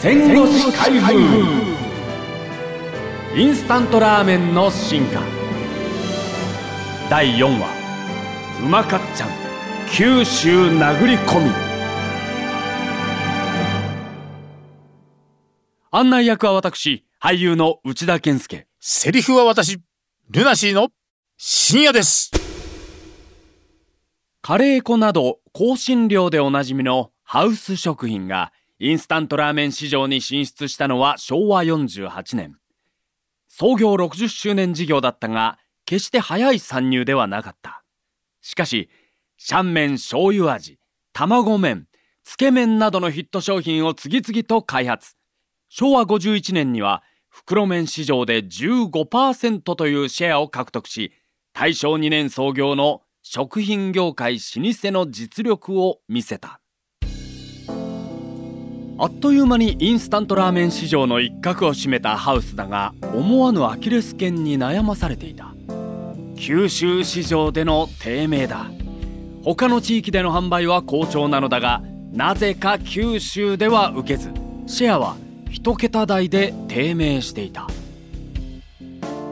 戦後史開封インスタントラーメンの進化。第4話。うまかっちゃん。九州殴り込み。案内役は私俳優の内田健介。セリフは私、ルナシーの深夜です。カレー粉など香辛料でおなじみのハウス食品がインスタントラーメン市場に進出したのは昭和48年。創業60周年事業だったが、決して早い参入ではなかった。しかし、シャンメン醤油味、卵麺、つけ麺などのヒット商品を次々と開発。昭和51年には袋麺市場で15%というシェアを獲得し、大正2年創業の食品業界老舗の実力を見せたあっという間にインスタントラーメン市場の一角を占めたハウスだが思わぬアキレス腱に悩まされていた。九州市場での低迷だ。他の地域での販売は好調なのだがなぜか九州では受けずシェアは一桁台で低迷していた。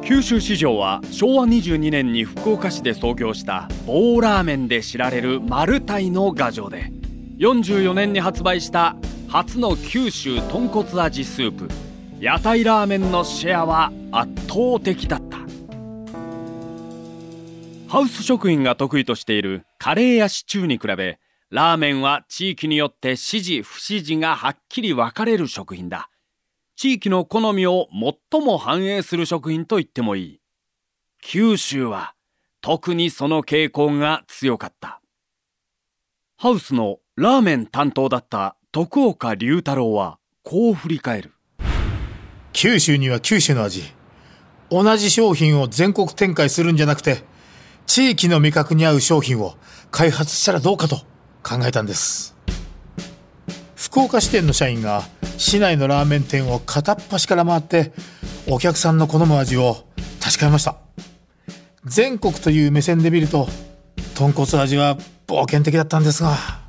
九州市場は昭和22年に福岡市で創業した棒ラーメンで知られるマルタイの牙城で44年に発売した初の九州豚骨味スープ屋台ラーメンのシェアは圧倒的だったハウス食品が得意としているカレーやシチューに比べラーメンは地域によって支持不支持がはっきり分かれる食品だ地域の好みを最も反映する食品と言ってもいい。九州は特にその傾向が強かった。ハウスのラーメン担当だった徳岡龍太郎はこう振り返る。九州には九州の味。同じ商品を全国展開するんじゃなくて、地域の味覚に合う商品を開発したらどうかと考えたんです。福岡支店の社員が市内のラーメン店を片っ端から回ってお客さんの好む味を確かめました全国という目線で見ると豚骨味は冒険的だったんですが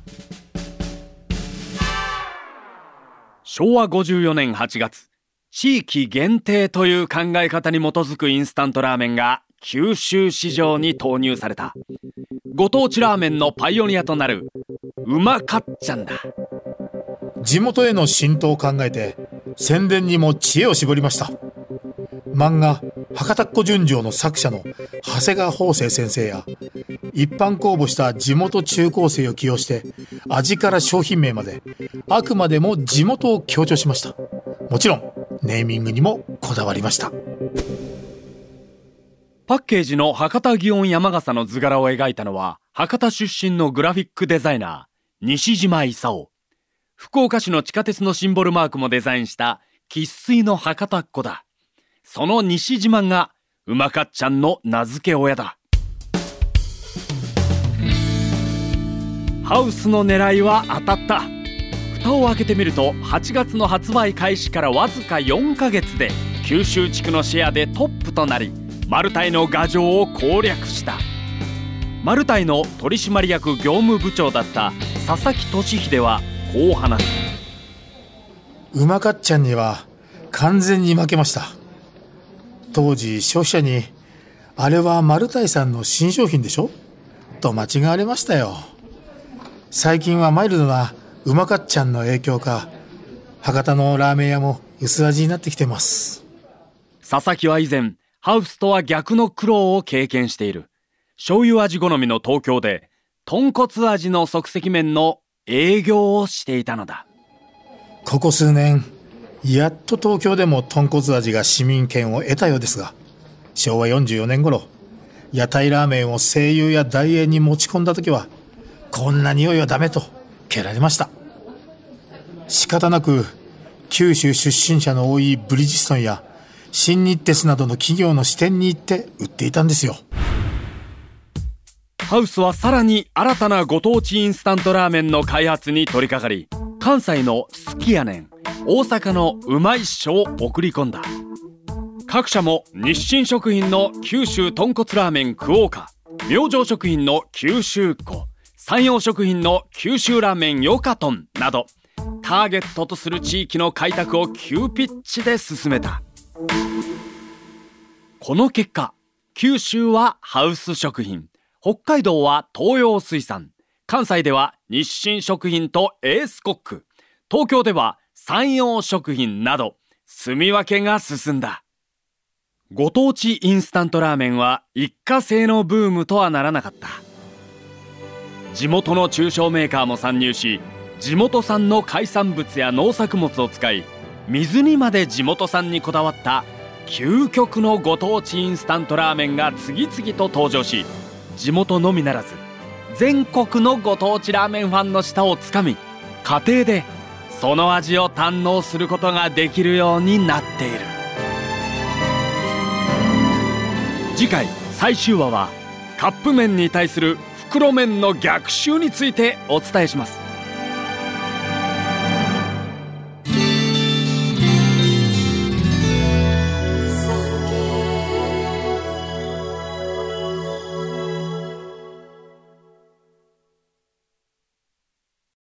昭和54年8月、地域限定という考え方に基づくインスタントラーメンが九州市場に投入された。ご当地ラーメンのパイオニアとなる、うまかっちゃんだ。地元への浸透を考えて宣伝にも知恵を絞りました漫画「博多っ子純情」の作者の長谷川法生先生や一般公募した地元中高生を起用して味から商品名まであくまでも地元を強調しましたもちろんネーミングにもこだわりましたパッケージの博多祇園山笠の図柄を描いたのは博多出身のグラフィックデザイナー西島勲福岡市の地下鉄のシンボルマークもデザインした生粋の博多っ子だ。その西島がうまかっちゃんの名付け親だ。ハウスの狙いは当たった。蓋を開けてみると8月の発売開始からわずか4ヶ月で九州地区のシェアでトップとなりマルタイの牙城を攻略した。マルタイの取締役業務部長だった佐々木俊秀はこう話すうまかっちゃんには完全に負けました当時消費者に「あれはマルタイさんの新商品でしょ?」と間違われましたよ最近はマイルドなうまかっちゃんの影響か博多のラーメン屋も薄味になってきてます。佐々木は以前ハウスとは逆の苦労を経験している。醤油味好みの東京で豚骨味の即席麺の営業をしていたのだ。ここ数年やっと東京でも豚骨味が市民権を得たようですが昭和44年頃屋台ラーメンを声優や大英に持ち込んだ時はこんな匂いはダメと蹴られました。仕方なく九州出身者の多いブリヂストンや新日鉄などの企業の支店に行って売っていたんですよ。ハウスはさらに新たなご当地インスタントラーメンの開発に取り掛かり関西のすきやねん大阪のうまいっしょを送り込んだ。各社も日清食品の九州豚骨ラーメンクオーカ明星食品の九州っ子。山陽食品の九州ラーメンヨカトンなどターゲットとする地域の開拓を急ピッチで進めた。この結果九州はハウス食品北海道は東洋水産関西では日清食品とエースコック東京では山陽食品など住み分けが進んだ。ご当地インスタントラーメンは一過性のブームとはならなかった。地元の中小メーカーも参入し地元産の海産物や農作物を使い水にまで地元産にこだわった究極のご当地インスタントラーメンが次々と登場し地元のみならず全国のご当地ラーメンファンの舌をつかみ家庭でその味を堪能することができるようになっている。次回最終話はカップ麺に対する袋麺の逆襲についてお伝えします。